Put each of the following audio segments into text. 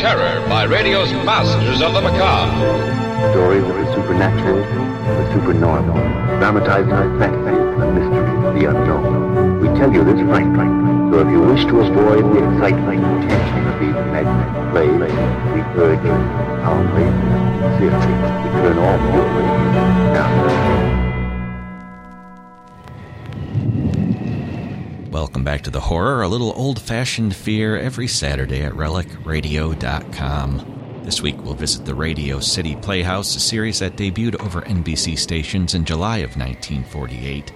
terror by radio's masters of the macabre. Stories of the supernatural, the supernormal, dramatized fantasy, the mystery, the unknown. We tell you this frankly, so if you wish to avoid the excitement and tension of these imaginary plays, we urge you, calmly, sincerely, to turn off your radio Welcome back to the horror, a little old fashioned fear every Saturday at relicradio.com. This week we'll visit the Radio City Playhouse, a series that debuted over NBC stations in July of 1948.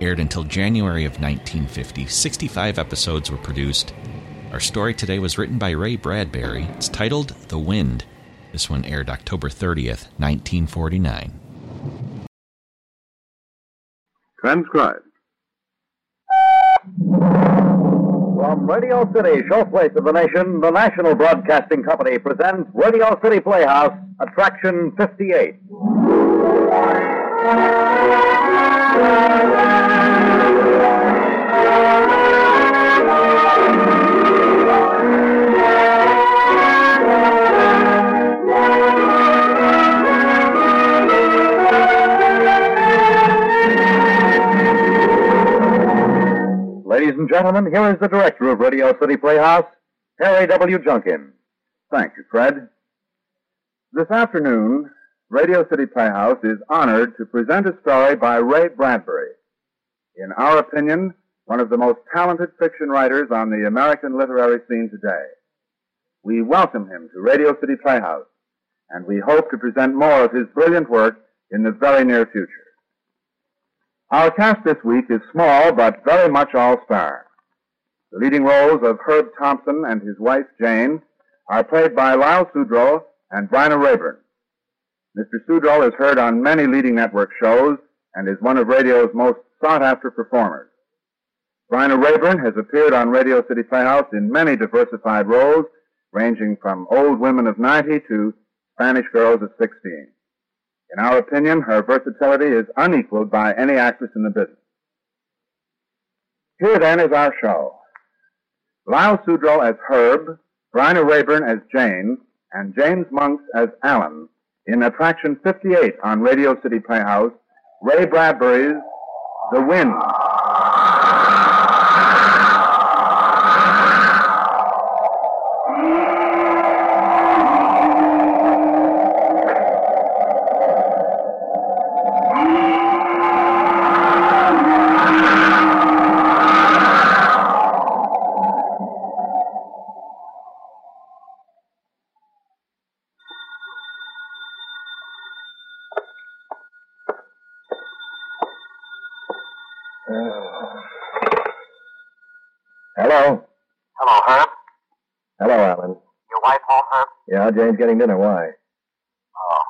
Aired until January of 1950, 65 episodes were produced. Our story today was written by Ray Bradbury. It's titled The Wind. This one aired October 30th, 1949. Transcribed. From Radio City, showplace of the nation, the National Broadcasting Company presents Radio City Playhouse, Attraction 58. Gentlemen, here is the director of Radio City Playhouse, Harry W. Junkin. Thank you, Fred. This afternoon, Radio City Playhouse is honored to present a story by Ray Bradbury. In our opinion, one of the most talented fiction writers on the American literary scene today. We welcome him to Radio City Playhouse, and we hope to present more of his brilliant work in the very near future. Our cast this week is small but very much all-star. The leading roles of Herb Thompson and his wife Jane are played by Lyle Sudrow and Bryna Raeburn. Mr. Sudrow is heard on many leading network shows and is one of radio's most sought-after performers. Bryna Raeburn has appeared on Radio City Playhouse in many diversified roles, ranging from old women of 90 to Spanish girls of 16. In our opinion, her versatility is unequaled by any actress in the business. Here then is our show. Lyle Sudrow as Herb, Bryna Raeburn as Jane, and James Monks as Alan in Attraction 58 on Radio City Playhouse, Ray Bradbury's The Wind. Wife? Yeah, Jane's getting dinner. Why? Oh,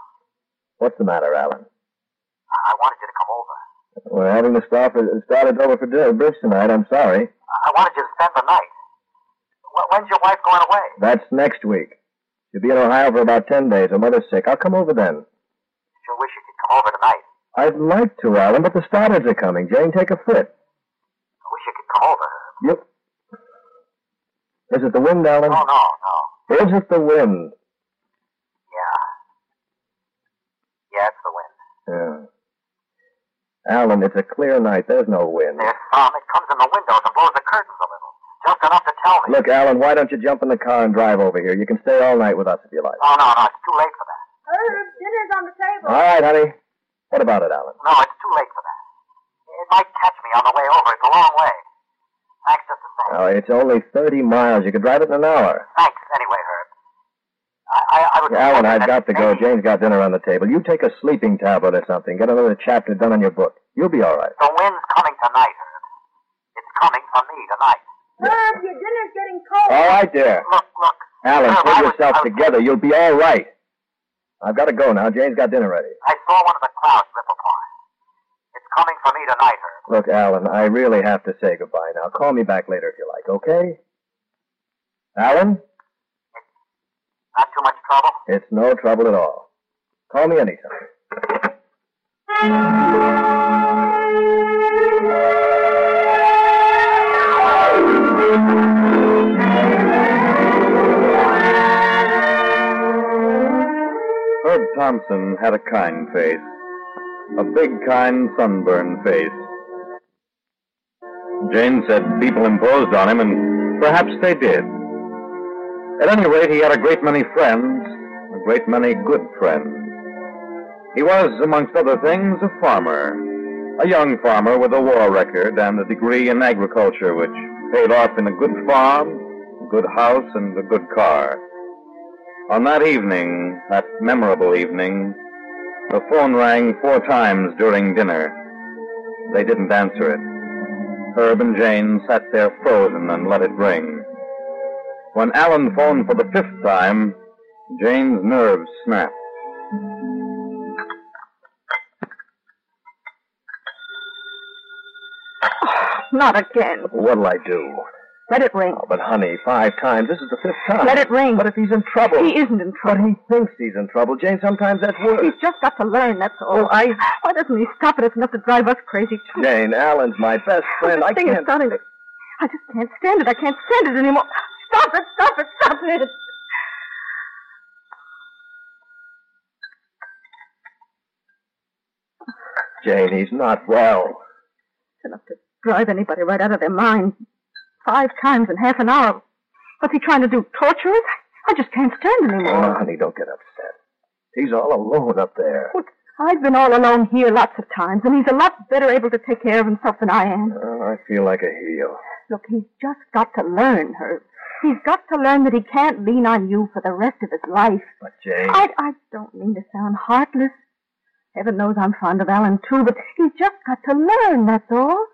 What's the matter, Alan? I wanted you to come over. We're having the start for, uh, started over for dinner, bridge tonight. I'm sorry. I wanted you to spend the night. When's your wife going away? That's next week. She'll be in Ohio for about ten days. Her mother's sick. I'll come over then. Sure wish you could come over tonight. I'd like to, Alan, but the Stoddards are coming. Jane, take a fit. I wish you could come over, Yep. Is it the wind, Alan? No, no, no. Is it the wind? Yeah. Yeah, it's the wind. Yeah. Alan, it's a clear night. There's no wind. There's some. It comes in the windows and blows the curtains a little. Just enough to tell me. Look, Alan, why don't you jump in the car and drive over here? You can stay all night with us if you like. No, no, no. It's too late for that. Herb, dinner's on the table. All right, honey. What about it, Alan? No, it's too late for that. It might catch me on the way over. It's a long way. Thanks just the same. Oh, it's only 30 miles. You could drive it in an hour. Thanks was Alan, hoping I've that got to go. Jane's got dinner on the table. You take a sleeping tablet or something. Get another chapter done on your book. You'll be all right. The wind's coming tonight, Herb. It's coming for me tonight. Herb, your dinner's getting cold. All right, dear. Look, look. Alan, Herb, pull I was- yourself was- together. You'll be all right. I've got to go now. Jane's got dinner ready. I saw one of the clouds rip apart. It's coming for me tonight, Herb. Look, Alan, I really have to say goodbye now. Call me back later if you like, okay? Alan? Not too much trouble? It's no trouble at all. Call me anytime. Herb Thompson had a kind face, a big, kind, sunburned face. Jane said people imposed on him, and perhaps they did. At any rate, he had a great many friends, a great many good friends. He was, amongst other things, a farmer. A young farmer with a war record and a degree in agriculture, which paid off in a good farm, a good house, and a good car. On that evening, that memorable evening, the phone rang four times during dinner. They didn't answer it. Herb and Jane sat there frozen and let it ring. When Alan phoned for the fifth time, Jane's nerves snapped. Not again. What'll I do? Let it ring. Oh, but honey, five times. This is the fifth time. Let it ring. But if he's in trouble. He isn't in trouble. But he thinks he's in trouble. Jane, sometimes that's worse. He's just got to learn, that's all. Oh, I- Why doesn't he stop it? It's enough to drive us crazy, too. Jane, Alan's my best friend. This I thing can't. starting to... I just can't stand it. I can't stand it anymore. Stop it, stop it, stop it. Jane, he's not well. It's enough to drive anybody right out of their mind. Five times in half an hour. What's he trying to do? Torture us? I just can't stand Oh, anymore. honey, don't get upset. He's all alone up there. Look, I've been all alone here lots of times, and he's a lot better able to take care of himself than I am. Oh, I feel like a heel. Look, he's just got to learn, Herb. He's got to learn that he can't lean on you for the rest of his life. But Jane. I, I don't mean to sound heartless. Heaven knows I'm fond of Alan, too, but he's just got to learn, that's all.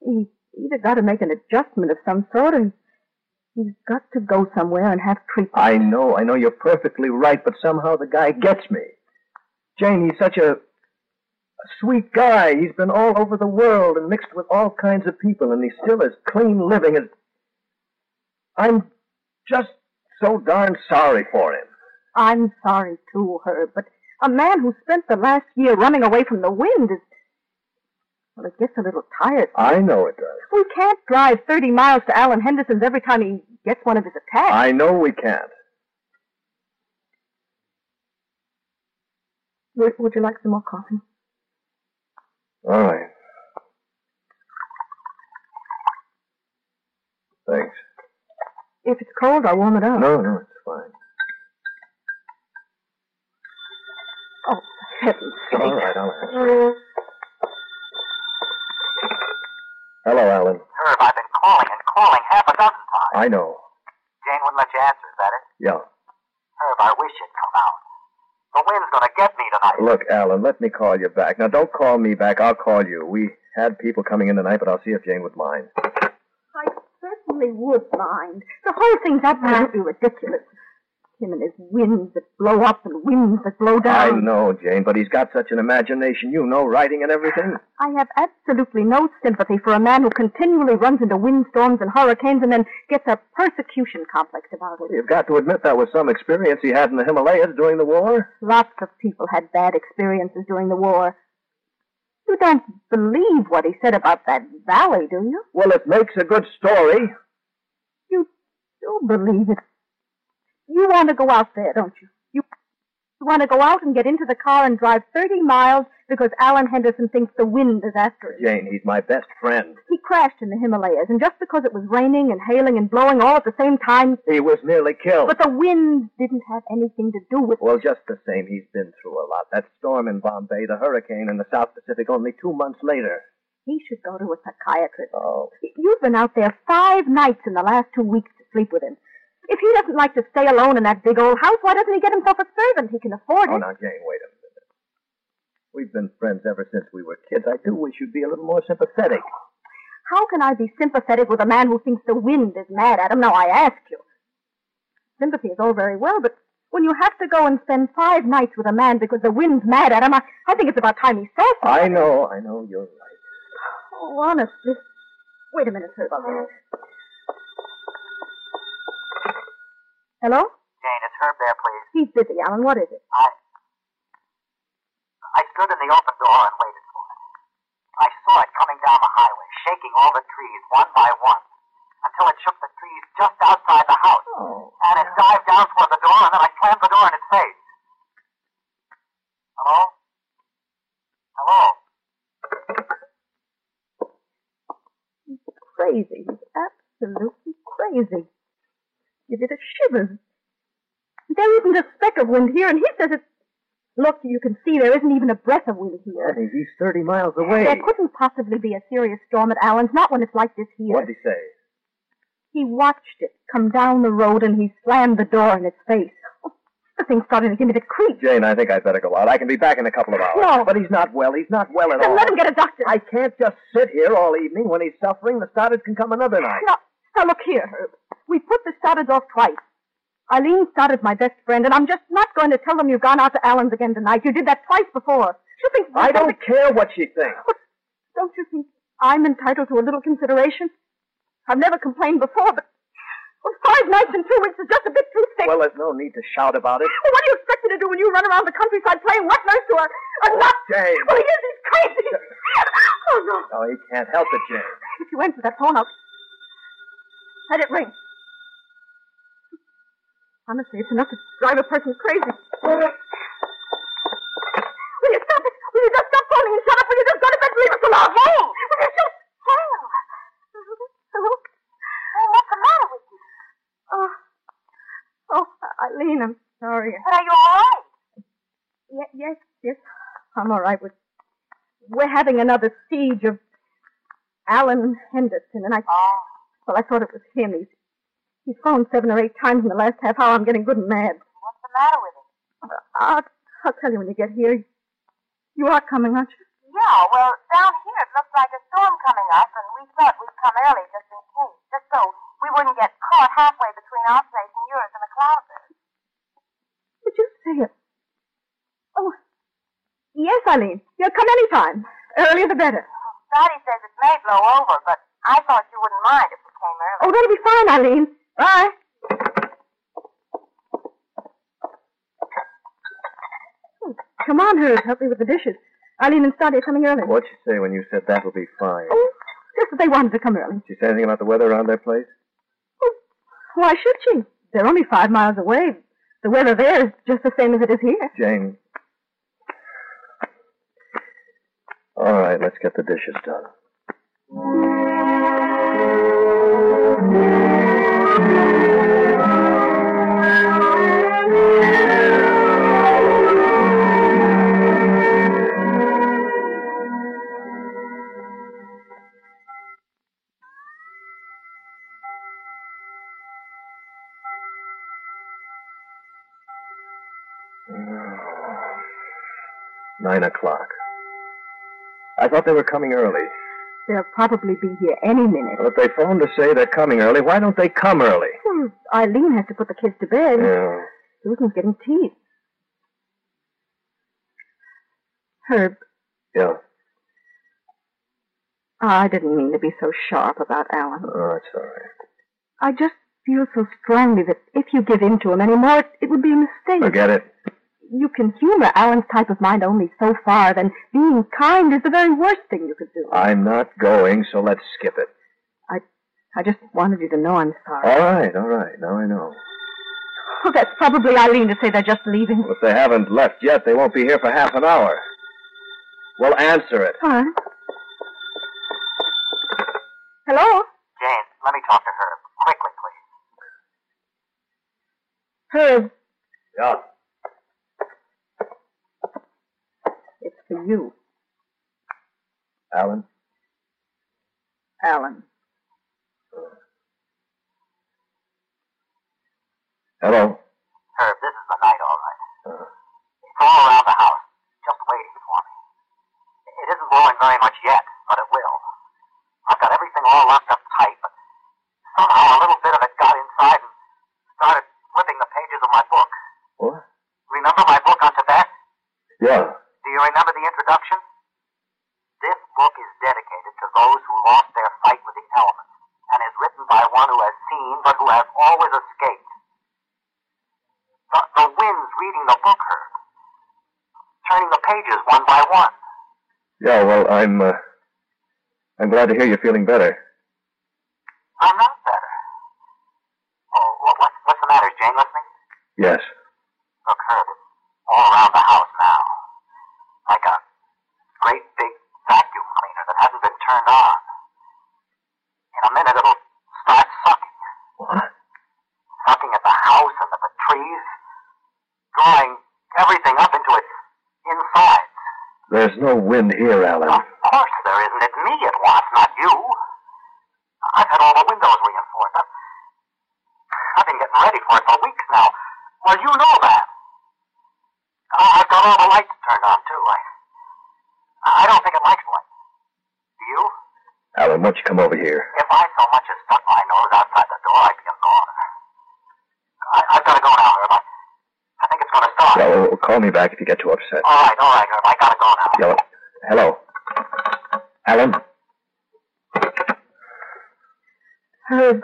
He's either got to make an adjustment of some sort, or he's got to go somewhere and have treatment. I know, I know you're perfectly right, but somehow the guy gets me. Jane, he's such a, a sweet guy. He's been all over the world and mixed with all kinds of people, and he's still as clean living as. I'm just so darn sorry for him. I'm sorry, too, Herb, but a man who spent the last year running away from the wind is. Well, it gets a little tired. I know it does. We can't drive 30 miles to Alan Henderson's every time he gets one of his attacks. I know we can't. Would, would you like some more coffee? All right. Thanks. If it's cold, I'll warm it up. No, no, it's fine. Oh, for heaven's sake. All right, I'll answer. Hello, Alan. Herb, I've been calling and calling half a dozen times. I know. Jane wouldn't let you answer, is that it? Yeah. Herb, I wish you'd come out. The wind's gonna get me tonight. Look, Alan, let me call you back. Now, don't call me back. I'll call you. We had people coming in tonight, but I'll see if Jane would mind. Certainly would mind. The whole thing's absolutely ridiculous. Him and his winds that blow up and winds that blow down. I know, Jane, but he's got such an imagination. You know, writing and everything. I have absolutely no sympathy for a man who continually runs into windstorms and hurricanes and then gets a persecution complex about it. You've got to admit that was some experience he had in the Himalayas during the war. Lots of people had bad experiences during the war. You don't believe what he said about that valley, do you? Well, it makes a good story. You do believe it. You want to go out there, don't you? You, you want to go out and get into the car and drive 30 miles because Alan Henderson thinks the wind is after him. Jane, he's my best friend. He crashed in the Himalayas, and just because it was raining and hailing and blowing all at the same time, He was nearly killed. but the wind didn't have anything to do with it. Well, just the same, he's been through a lot. That storm in Bombay, the hurricane in the South Pacific only two months later. He should go to a psychiatrist. Oh. You've been out there five nights in the last two weeks sleep with him. If he doesn't like to stay alone in that big old house, why doesn't he get himself a servant? He can afford Oh, it. now, Jane, wait a minute. We've been friends ever since we were kids. I do wish you'd be a little more sympathetic. How can I be sympathetic with a man who thinks the wind is mad at him? Now, I ask you. Sympathy is all very well, but when you have to go and spend five nights with a man because the wind's mad at him, I, I think it's about time he saw something. I know, I know, you're right. Oh, honestly. Wait a minute, Herb. Uh-huh. Hello? Jane, it's Herb there, please. He's busy, Alan. What is it? I. I stood in the open door and waited for it. I saw it coming down the highway, shaking all the trees one by one, until it shook the trees just outside the house. Oh. And it dived down toward the door, and then I slammed the door in its face. Hello? Hello? He's crazy. He's absolutely crazy. You did a shiver. There isn't a speck of wind here, and he says it's. Look, you can see there isn't even a breath of wind here. Eddie, he's 30 miles away. There couldn't possibly be a serious storm at Alan's, not when it's like this here. What'd he say? He watched it come down the road and he slammed the door in its face. The thing started to give me the creeps. Jane, I think I'd better go out. I can be back in a couple of hours. No. But he's not well. He's not well at Then all. let him get a doctor. I can't just sit here all evening when he's suffering. The Stoddards can come another night. Now, now look here, Herb. We put the Stoddards off twice. Eileen Stoddard's my best friend, and I'm just not going to tell them you've gone out to Alan's again tonight. You did that twice before. She thinks I don't care what she thinks. Don't you think I'm entitled to a little consideration? I've never complained before, but well, five nights and two weeks is just a bit too thick. Well, there's no need to shout about it. Well, what do you expect me to do when you run around the countryside playing wet nurse to a, a nut? Jane. Well, he is. He's crazy. oh, no. No, he can't help it, Jane. If you answer that phone, I'll let it ring. Honestly, it's enough to drive a person crazy. Will you stop it? Will you just stop phoning and shut up? Will you just go to bed and leave us alone? Hey! Will you just... Hello? Hello? Hey, what's the matter with you? Oh, oh, Eileen, I'm sorry. But are you all right? Yes, yes, yes. I'm all right. We're, we're having another siege of Alan Henderson, and I... Oh. Well, I thought it was him. He's, he's phoned seven or eight times in the last half hour. I'm getting good and mad. What's the matter with him? I'll, I'll tell you when you get here. You are coming, aren't you? Yeah, well, down here it looks like a storm coming up, and we thought we'd come early just in case, just so we wouldn't get caught halfway between our place and yours in the clouds. Did you say it? Oh, yes, Eileen. You'll come any time. Earlier the better. Daddy says it may blow over, but I thought you wouldn't mind if we came early. Oh, that'll be fine, Eileen. Bye. Oh, Come on, Herb. Help me with the dishes. Eileen and Stoddy are coming early. What'd she say when you said that will be fine? Oh, just that they wanted to come early. Did she say anything about the weather around their place? Oh, Why should she? They're only five miles away. The weather there is just the same as it is here. Jane. All right, let's get the dishes done. Nine o'clock. I thought they were coming early. They'll probably be here any minute. Well, if they phoned to say they're coming early, why don't they come early? Hmm, Eileen has to put the kids to bed. Yeah. Susan's getting teeth. Herb, Yeah. I didn't mean to be so sharp about Alan. Oh, it's all right. I just feel so strongly that if you give in to him anymore, it, it would be a mistake. Forget it. You can humor Alan's type of mind only so far, then being kind is the very worst thing you could do. I'm not going, so let's skip it. I, I just wanted you to know I'm sorry. All right, all right. Now I know. Oh, that's probably Eileen to say they're just leaving. Well, if they haven't left yet, they won't be here for half an hour. Well, answer it. Huh? Hello? Jane, let me talk to her. Quickly, please. Herb, Yeah. It's you, Alan? Alan. Hello? Herb, this is the night, all right. It's all around the house, I'm, uh, I'm glad to hear you're feeling better. I'm not better. Oh, what, what's, what's the matter? Is Jane listening? Yes. Look, Herb, all around the house now. Like a great big vacuum cleaner that hasn't been turned on. In a minute, it'll start sucking. What? Sucking at the house and at the trees, drawing everything up into its insides. There's no wind here, Alan. Oh. Why don't you come over here? If I so much as stuck my nose outside the door, I'd be a goner. I, I've got to go now, Herb. I, I think it's going to start. Yeah, well, well, call me back if you get too upset. All right, all right, Herb. I got to go now. Yeah, well, hello. Alan? Herb,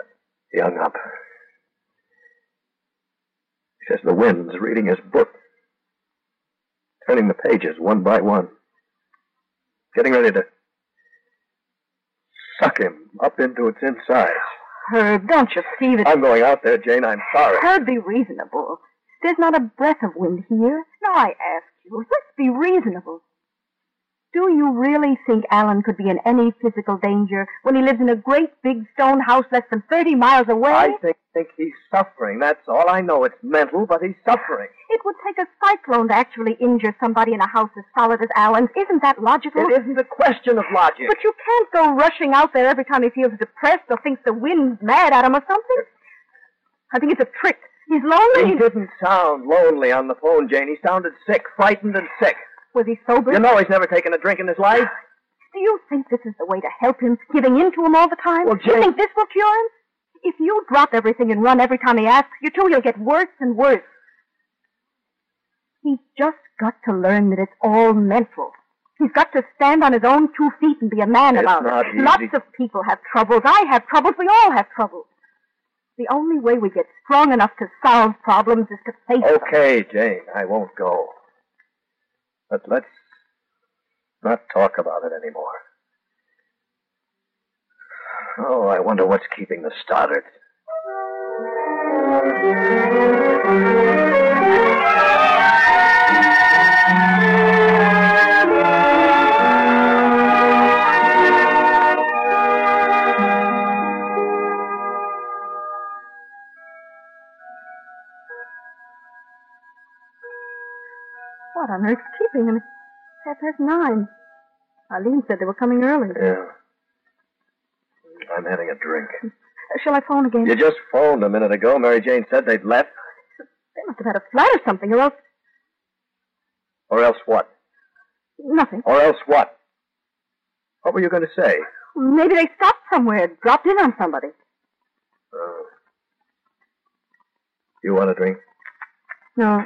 He hung up. He says the wind's reading his book, turning the pages one by one, getting ready to suck him up into its insides. Herb, don't you see that... I'm going out there, Jane. I'm sorry. Herb, be reasonable. There's not a breath of wind here. No, I ask you. Let's be reasonable. Do you really think Alan could be in any physical danger when he lives in a great big stone house less than 30 miles away? I think, think he's suffering. That's all. I know it's mental, but he's suffering. It would take a cyclone to actually injure somebody in a house as solid as Alan's. Isn't that logical? It isn't a question of logic. But you can't go rushing out there every time he feels depressed or thinks the wind's mad at him or something. I think it's a trick. He's lonely. He didn't sound lonely on the phone, Jane. He sounded sick, frightened and sick. Was he sober? You know he's never taken a drink in his life. Do you think this is the way to help him, giving in to him all the time? Well, Do you think this will cure him? If you drop everything and run every time he asks you to, he'll get worse and worse. He's just got to learn that it's all mental. He's got to stand on his own two feet and be a man It's about not it. easy. Lots of people have troubles. I have troubles. We all have troubles. The only way we get strong enough to solve problems is to face them. Okay, Jane, I won't go. But let's not talk about it anymore. Oh, I wonder what's keeping the Stoddard. Keeping him? It's half past nine. Eileen said they were coming early. Yeah. I'm having a drink. Shall I phone again? You just phoned a minute ago. Mary Jane said they'd left. They must have had a flat or something, or else Or else what? nothing. Or else what? What were you going to say? Maybe they stopped somewhere, dropped in on somebody. Oh. You want a drink? No. Of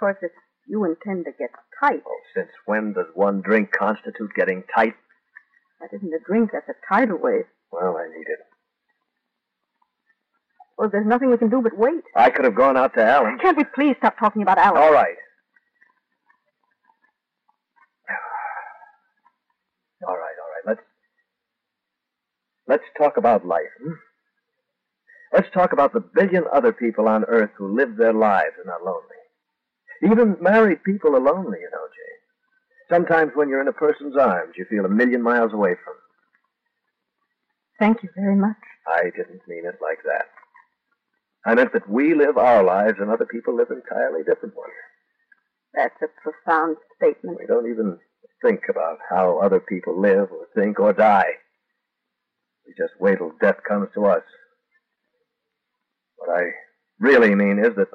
course, if you intend to get tight, Oh, since when does one drink constitute getting tight? that isn't a drink, that's a tidal wave. Well, I need it. Well, there's nothing we can do but wait. I could have gone out to Alan. Can't we please stop talking about Alan? All right. All right, all right. Let's let's talk about life. Hmm? Let's talk about the billion other people on Earth who live their lives and are lonely. Even married people are lonely, you know, Jane. Sometimes when you're in a person's arms, you feel a million miles away from them. Thank you very much. I didn't mean it like that. I meant that we live our lives and other people live entirely different ones. That's a profound statement. We don't even think about how other people live or think or die. We just wait till death comes to us. What I really mean is that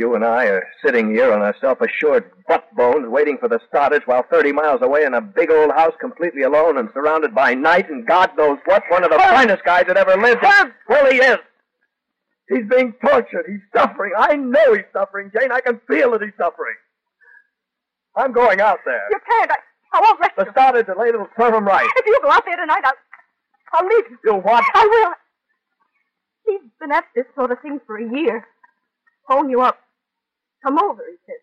you and I are sitting here on our self-assured butt bones waiting for the Stoddards while 30 miles away in a big old house completely alone and surrounded by night and God knows what, one of the finest guys that ever lived. Well, he is. He's being tortured. He's suffering. I know he's suffering, Jane. I can feel that he's suffering. I'm going out there. You can't. I, I won't let The you. Stoddards are late. It'll serve him right. If you go out there tonight, I'll, I'll leave you. You'll what? I will. He's been at this sort of thing for a year. Phone you up. Come over, he says.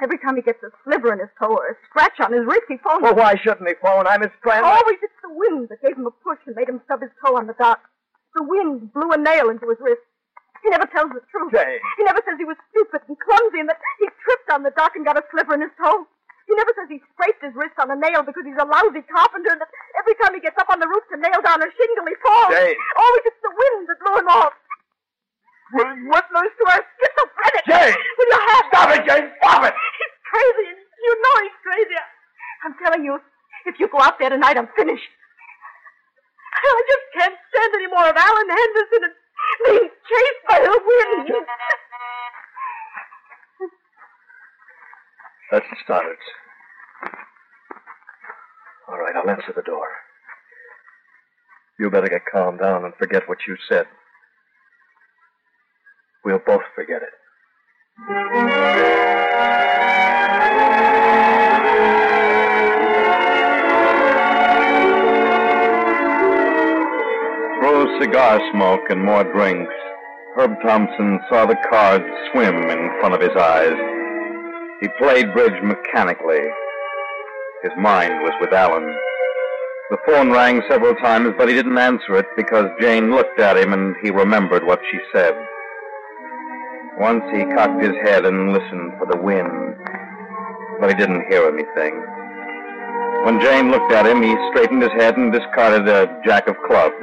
Every time he gets a sliver in his toe or a scratch on his wrist, he phones Well, why shouldn't he phone? I'm his friend. Always it's the wind that gave him a push and made him stub his toe on the dock. The wind blew a nail into his wrist. He never tells the truth. Jane. He never says he was stupid and clumsy and that he tripped on the dock and got a sliver in his toe. He never says he scraped his wrist on a nail because he's a lousy carpenter and that every time he gets up on the roof to nail down a shingle, he falls. Jane. Always it's the wind that blew him off. Will witness to a schizophrenic. Jane! Will you have Stop it, Jane! Stop it! He's crazy. You know he's crazy. I'm telling you, if you go out there tonight, I'm finished. I just can't stand any more of Alan Henderson and being chased by the wind. That's the Stoddards. All right, I'll answer the door. You better get calmed down and forget what you said. We'll both forget it. Through cigar smoke and more drinks, Herb Thompson saw the cards swim in front of his eyes. He played bridge mechanically. His mind was with Alan. The phone rang several times, but he didn't answer it because Jane looked at him and he remembered what she said. Once he cocked his head and listened for the wind, but he didn't hear anything. When Jane looked at him, he straightened his head and discarded a jack of clubs.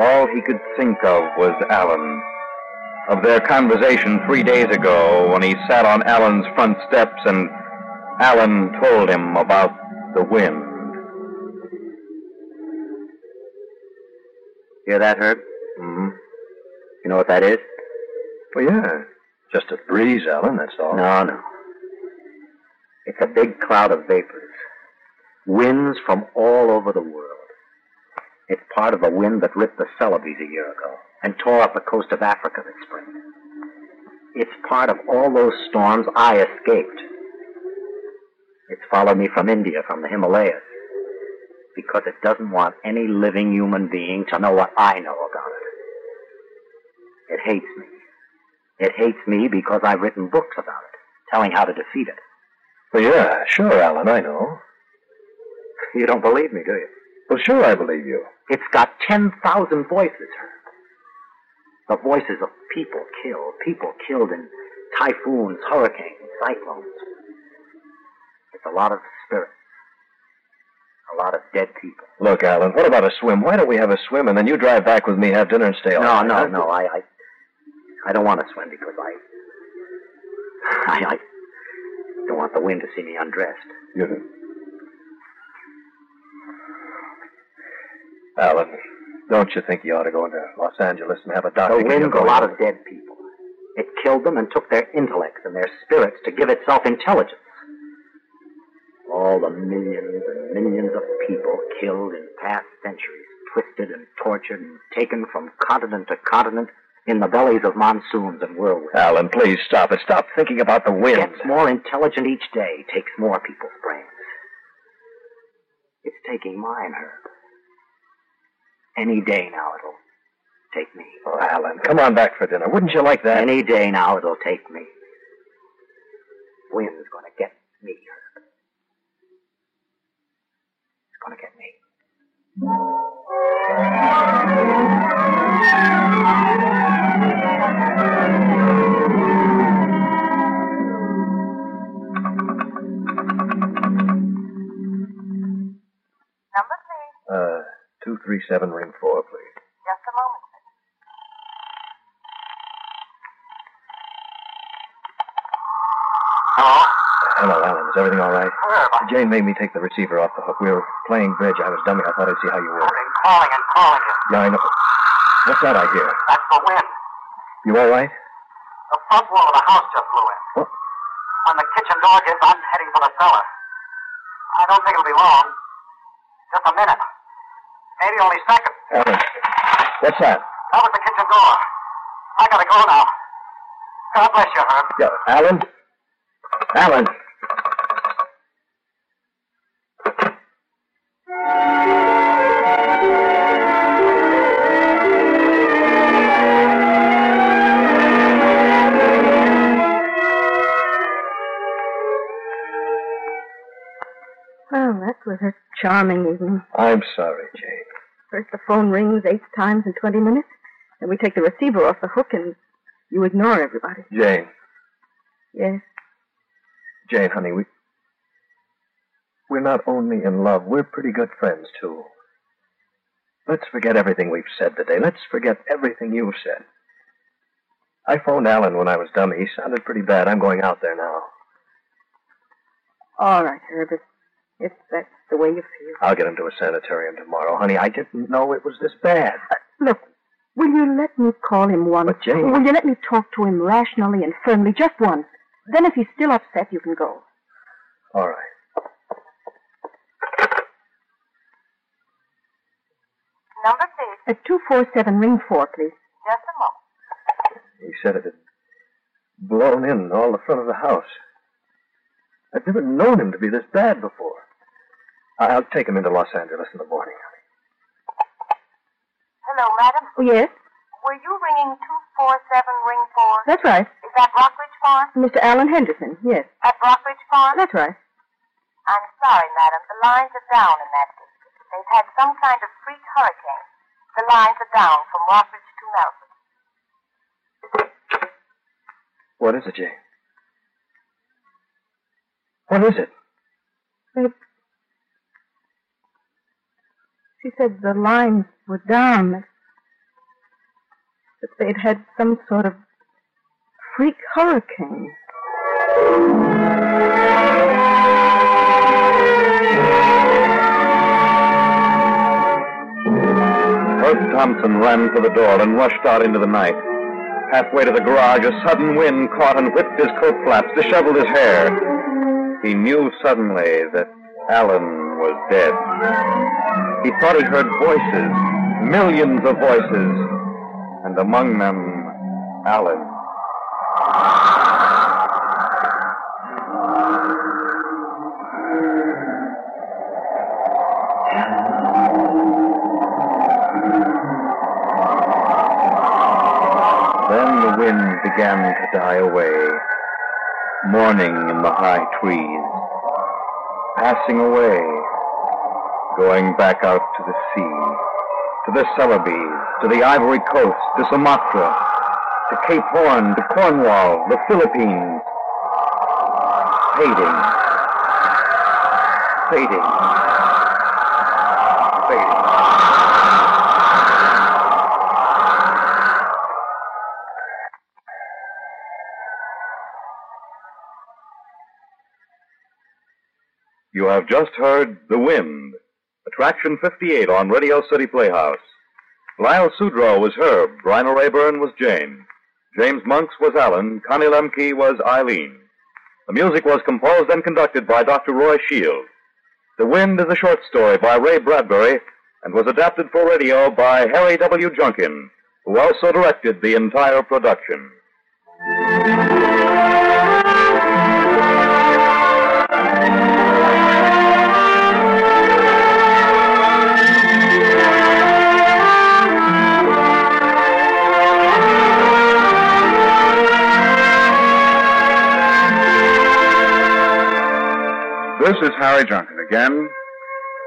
All he could think of was Alan. Of their conversation three days ago when he sat on Alan's front steps and Alan told him about the wind. Hear that, Herb? Mm-hmm. You know what that is? Well, yeah. Just a breeze, Alan, that's all. No, no. It's a big cloud of vapors. Winds from all over the world. It's part of the wind that ripped the Celebes a year ago and tore up the coast of Africa this spring. It's part of all those storms I escaped. It's followed me from India, from the Himalayas, because it doesn't want any living human being to know what I know about it. It hates me. It hates me because I've written books about it, telling how to defeat it. Well, yeah, sure, Alan, I know. You don't believe me, do you? Well, sure, I believe you. It's got 10,000 voices, Herb. The voices of people killed, people killed in typhoons, hurricanes, cyclones. It's a lot of spirits, a lot of dead people. Look, Alan, what about a swim? Why don't we have a swim and then you drive back with me, have dinner, and stay all No, night? no, no. I, I, I don't want to swim because I, I, I don't want the wind to see me undressed. Do. Alan, don't you think you ought to go into Los Angeles and have a doctor? The wind's a lot of dead people. It killed them and took their intellects and their spirits to give itself intelligence. All the millions and millions of people killed in past centuries, twisted and tortured and taken from continent to continent in the bellies of monsoons and whirlwinds. Alan, please stop it. Stop thinking about the wind. Gets more intelligent each day, takes more people's brains. It's taking mine, Herb. Any day now it'll take me. Oh, Alan, come on back for dinner. Wouldn't you like that? Any day now it'll take me. Wind's gonna get me, Herb. It's gonna get me. 237 ring 4, please. Just a moment, please. Hello? Hello, Alan. Is everything all right? Herb, I- Jane made me take the receiver off the hook. We were playing bridge. I was dummy. I thought I'd see how you were. I've been calling and calling you. Yeah, I know. What's that I hear? That's the wind. You all right? The front wall of the house just blew in. What? When the kitchen door gives, I'm heading for the cellar. I don't think it'll be long. Just a minute. Maybe only seconds. Alan, what's that? That was the kitchen door. I gotta go now. God bless you, Herb. Yeah, Alan? Alan! Well, that was a charming evening. I'm sorry, Jane. First the phone rings eight times in 20 minutes, then we take the receiver off the hook and you ignore everybody. Jane. Yes. Jane, honey, we. We're not only in love, we're pretty good friends, too. Let's forget everything we've said today. Let's forget everything you've said. I phoned Alan when I was dummy. He sounded pretty bad. I'm going out there now. All right, Herbert. If, that's the way you feel. I'll get him to a sanitarium tomorrow. Honey, I didn't know it was this bad. Uh, look, will you let me call him once? But, Jane... Will you let me talk to him rationally and firmly, just once? Then if he's still upset, you can go. All right. Number please. At 247 Ring 4, please. Just a moment. He said it had blown in all the front of the house. I've never known him to be this bad before. I'll take him into Los Angeles in the morning. Hello, madam. Oh, yes? Were you ringing 247 Ring 4? That's right. Is that Rockridge Farm? Mr. Alan Henderson, yes. At Rockridge Farm? That's right. I'm sorry, madam. The lines are down in that district. They've had some kind of freak hurricane. The lines are down from Rockridge to Melford. What is it, Jane? What is it? It, she said the lines were down. That they'd had some sort of freak hurricane. Herb Thompson ran for the door and rushed out into the night. Halfway to the garage, a sudden wind caught and whipped his coat flaps, disheveled his hair. He knew suddenly that Alan was dead. He thought he heard voices, millions of voices, and among them, Alan. Then the wind began to die away, mourning in the high trees, passing away, going back out to the sea, to the Celebes, to the Ivory Coast, to Sumatra, to Cape Horn, to Cornwall, the Philippines, fading, fading, fading. You have just heard The Wind, Attraction 58 on Radio City Playhouse. Lyle Sudrow was Herb, Bryna Raeburn was Jane, James Monks was Alan, Connie Lemke was Eileen. The music was composed and conducted by Dr. Roy Shield. The Wind is a short story by Ray Bradbury and was adapted for radio by Harry W. Junkin, who also directed the entire production. This is Harry Junkin again.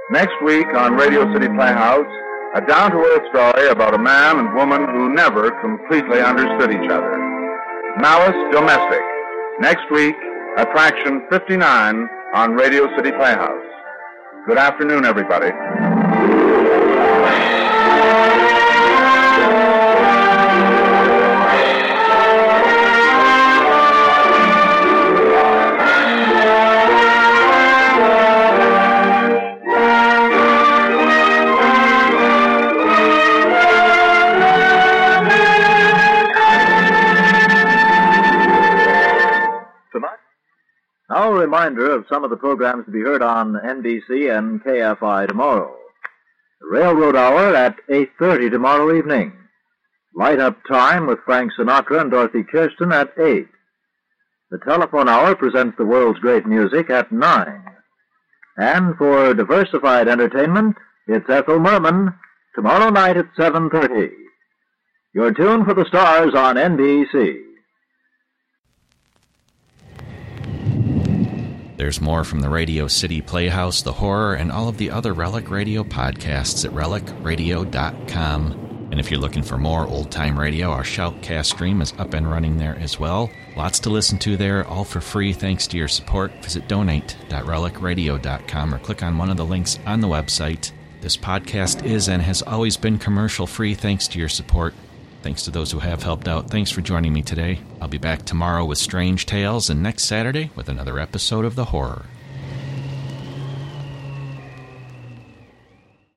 Next week on Radio City Playhouse, a down to earth story about a man and woman who never completely understood each other. Malice Domestic. Next week, Attraction 59 on Radio City Playhouse. Good afternoon, everybody. A reminder of some of the programs to be heard on NBC and KFI tomorrow. Railroad Hour at 8.30 tomorrow evening. Light Up Time with Frank Sinatra and Dorothy Kirsten at 8. The Telephone Hour presents the world's great music at 9. And for diversified entertainment, it's Ethel Merman tomorrow night at 7.30. You're tuned for the stars on NBC. There's more from the Radio City Playhouse, The Horror, and all of the other Relic Radio podcasts at relicradio.com. And if you're looking for more old time radio, our Shoutcast stream is up and running there as well. Lots to listen to there, all for free thanks to your support. Visit donate.relicradio.com or click on one of the links on the website. This podcast is and has always been commercial free thanks to your support. Thanks to those who have helped out. Thanks for joining me today. I'll be back tomorrow with Strange Tales and next Saturday with another episode of The Horror.